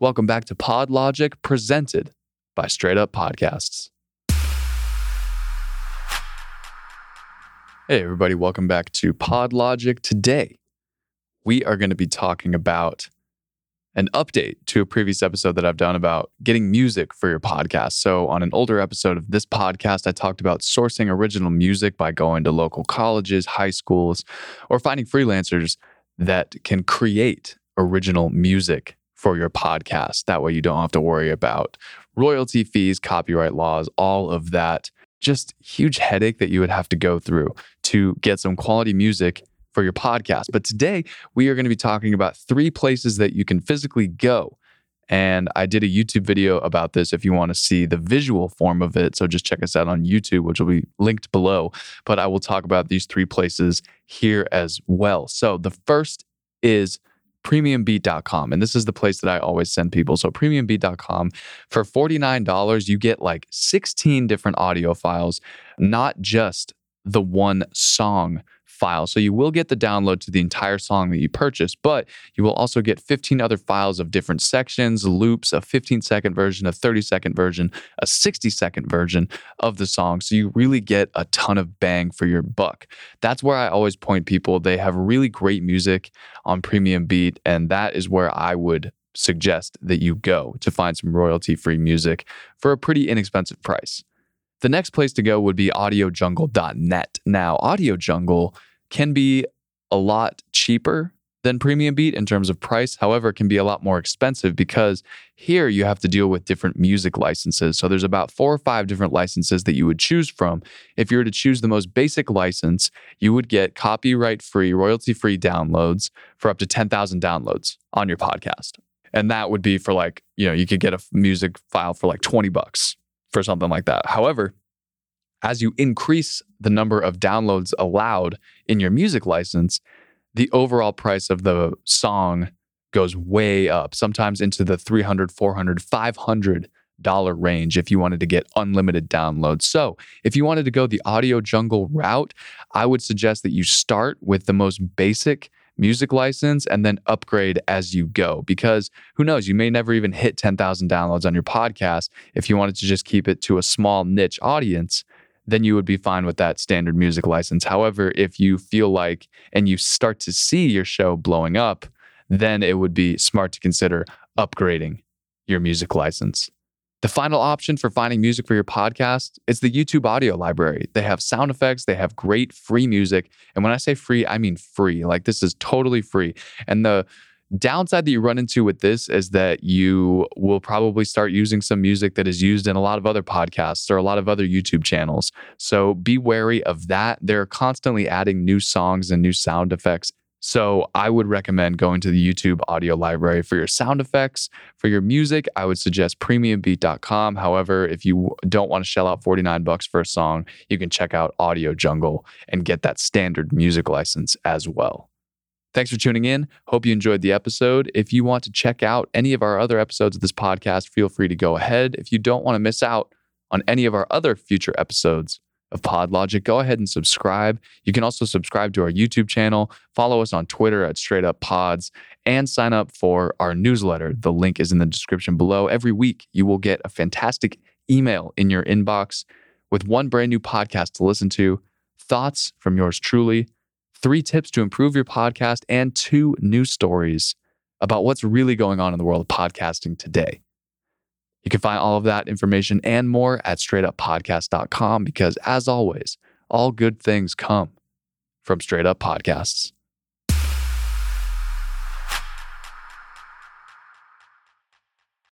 Welcome back to Pod Logic, presented by Straight Up Podcasts. Hey, everybody, welcome back to Pod Logic. Today, we are going to be talking about an update to a previous episode that I've done about getting music for your podcast. So, on an older episode of this podcast, I talked about sourcing original music by going to local colleges, high schools, or finding freelancers that can create original music for your podcast. That way, you don't have to worry about royalty fees, copyright laws, all of that. Just huge headache that you would have to go through to get some quality music for your podcast. But today we are going to be talking about three places that you can physically go. And I did a YouTube video about this if you want to see the visual form of it. So just check us out on YouTube, which will be linked below. But I will talk about these three places here as well. So the first is premiumbeat.com. And this is the place that I always send people. So, premiumbeat.com for $49, you get like 16 different audio files, not just the one song file. So you will get the download to the entire song that you purchase, but you will also get 15 other files of different sections, loops, a 15 second version, a 30 second version, a 60 second version of the song. So you really get a ton of bang for your buck. That's where I always point people. They have really great music on Premium Beat, and that is where I would suggest that you go to find some royalty free music for a pretty inexpensive price. The next place to go would be audiojungle.net. Now, Audio Jungle can be a lot cheaper than Premium Beat in terms of price. However, it can be a lot more expensive because here you have to deal with different music licenses. So there's about four or five different licenses that you would choose from. If you were to choose the most basic license, you would get copyright free, royalty free downloads for up to 10,000 downloads on your podcast. And that would be for like, you know, you could get a music file for like 20 bucks for something like that. However, as you increase the number of downloads allowed in your music license, the overall price of the song goes way up, sometimes into the 300, 400, 500 dollar range if you wanted to get unlimited downloads. So, if you wanted to go the audio jungle route, I would suggest that you start with the most basic music license and then upgrade as you go because who knows, you may never even hit 10,000 downloads on your podcast if you wanted to just keep it to a small niche audience then you would be fine with that standard music license. However, if you feel like and you start to see your show blowing up, then it would be smart to consider upgrading your music license. The final option for finding music for your podcast is the YouTube audio library. They have sound effects, they have great free music. And when I say free, I mean free. Like this is totally free. And the Downside that you run into with this is that you will probably start using some music that is used in a lot of other podcasts or a lot of other YouTube channels. So be wary of that. They're constantly adding new songs and new sound effects. So I would recommend going to the YouTube audio library for your sound effects. For your music, I would suggest premiumbeat.com. However, if you don't want to shell out 49 bucks for a song, you can check out Audio Jungle and get that standard music license as well. Thanks for tuning in. Hope you enjoyed the episode. If you want to check out any of our other episodes of this podcast, feel free to go ahead. If you don't want to miss out on any of our other future episodes of PodLogic, go ahead and subscribe. You can also subscribe to our YouTube channel, follow us on Twitter at Straight Up Pods, and sign up for our newsletter. The link is in the description below. Every week, you will get a fantastic email in your inbox with one brand new podcast to listen to, thoughts from yours truly three tips to improve your podcast, and two news stories about what's really going on in the world of podcasting today. You can find all of that information and more at straightuppodcast.com because, as always, all good things come from Straight Up Podcasts.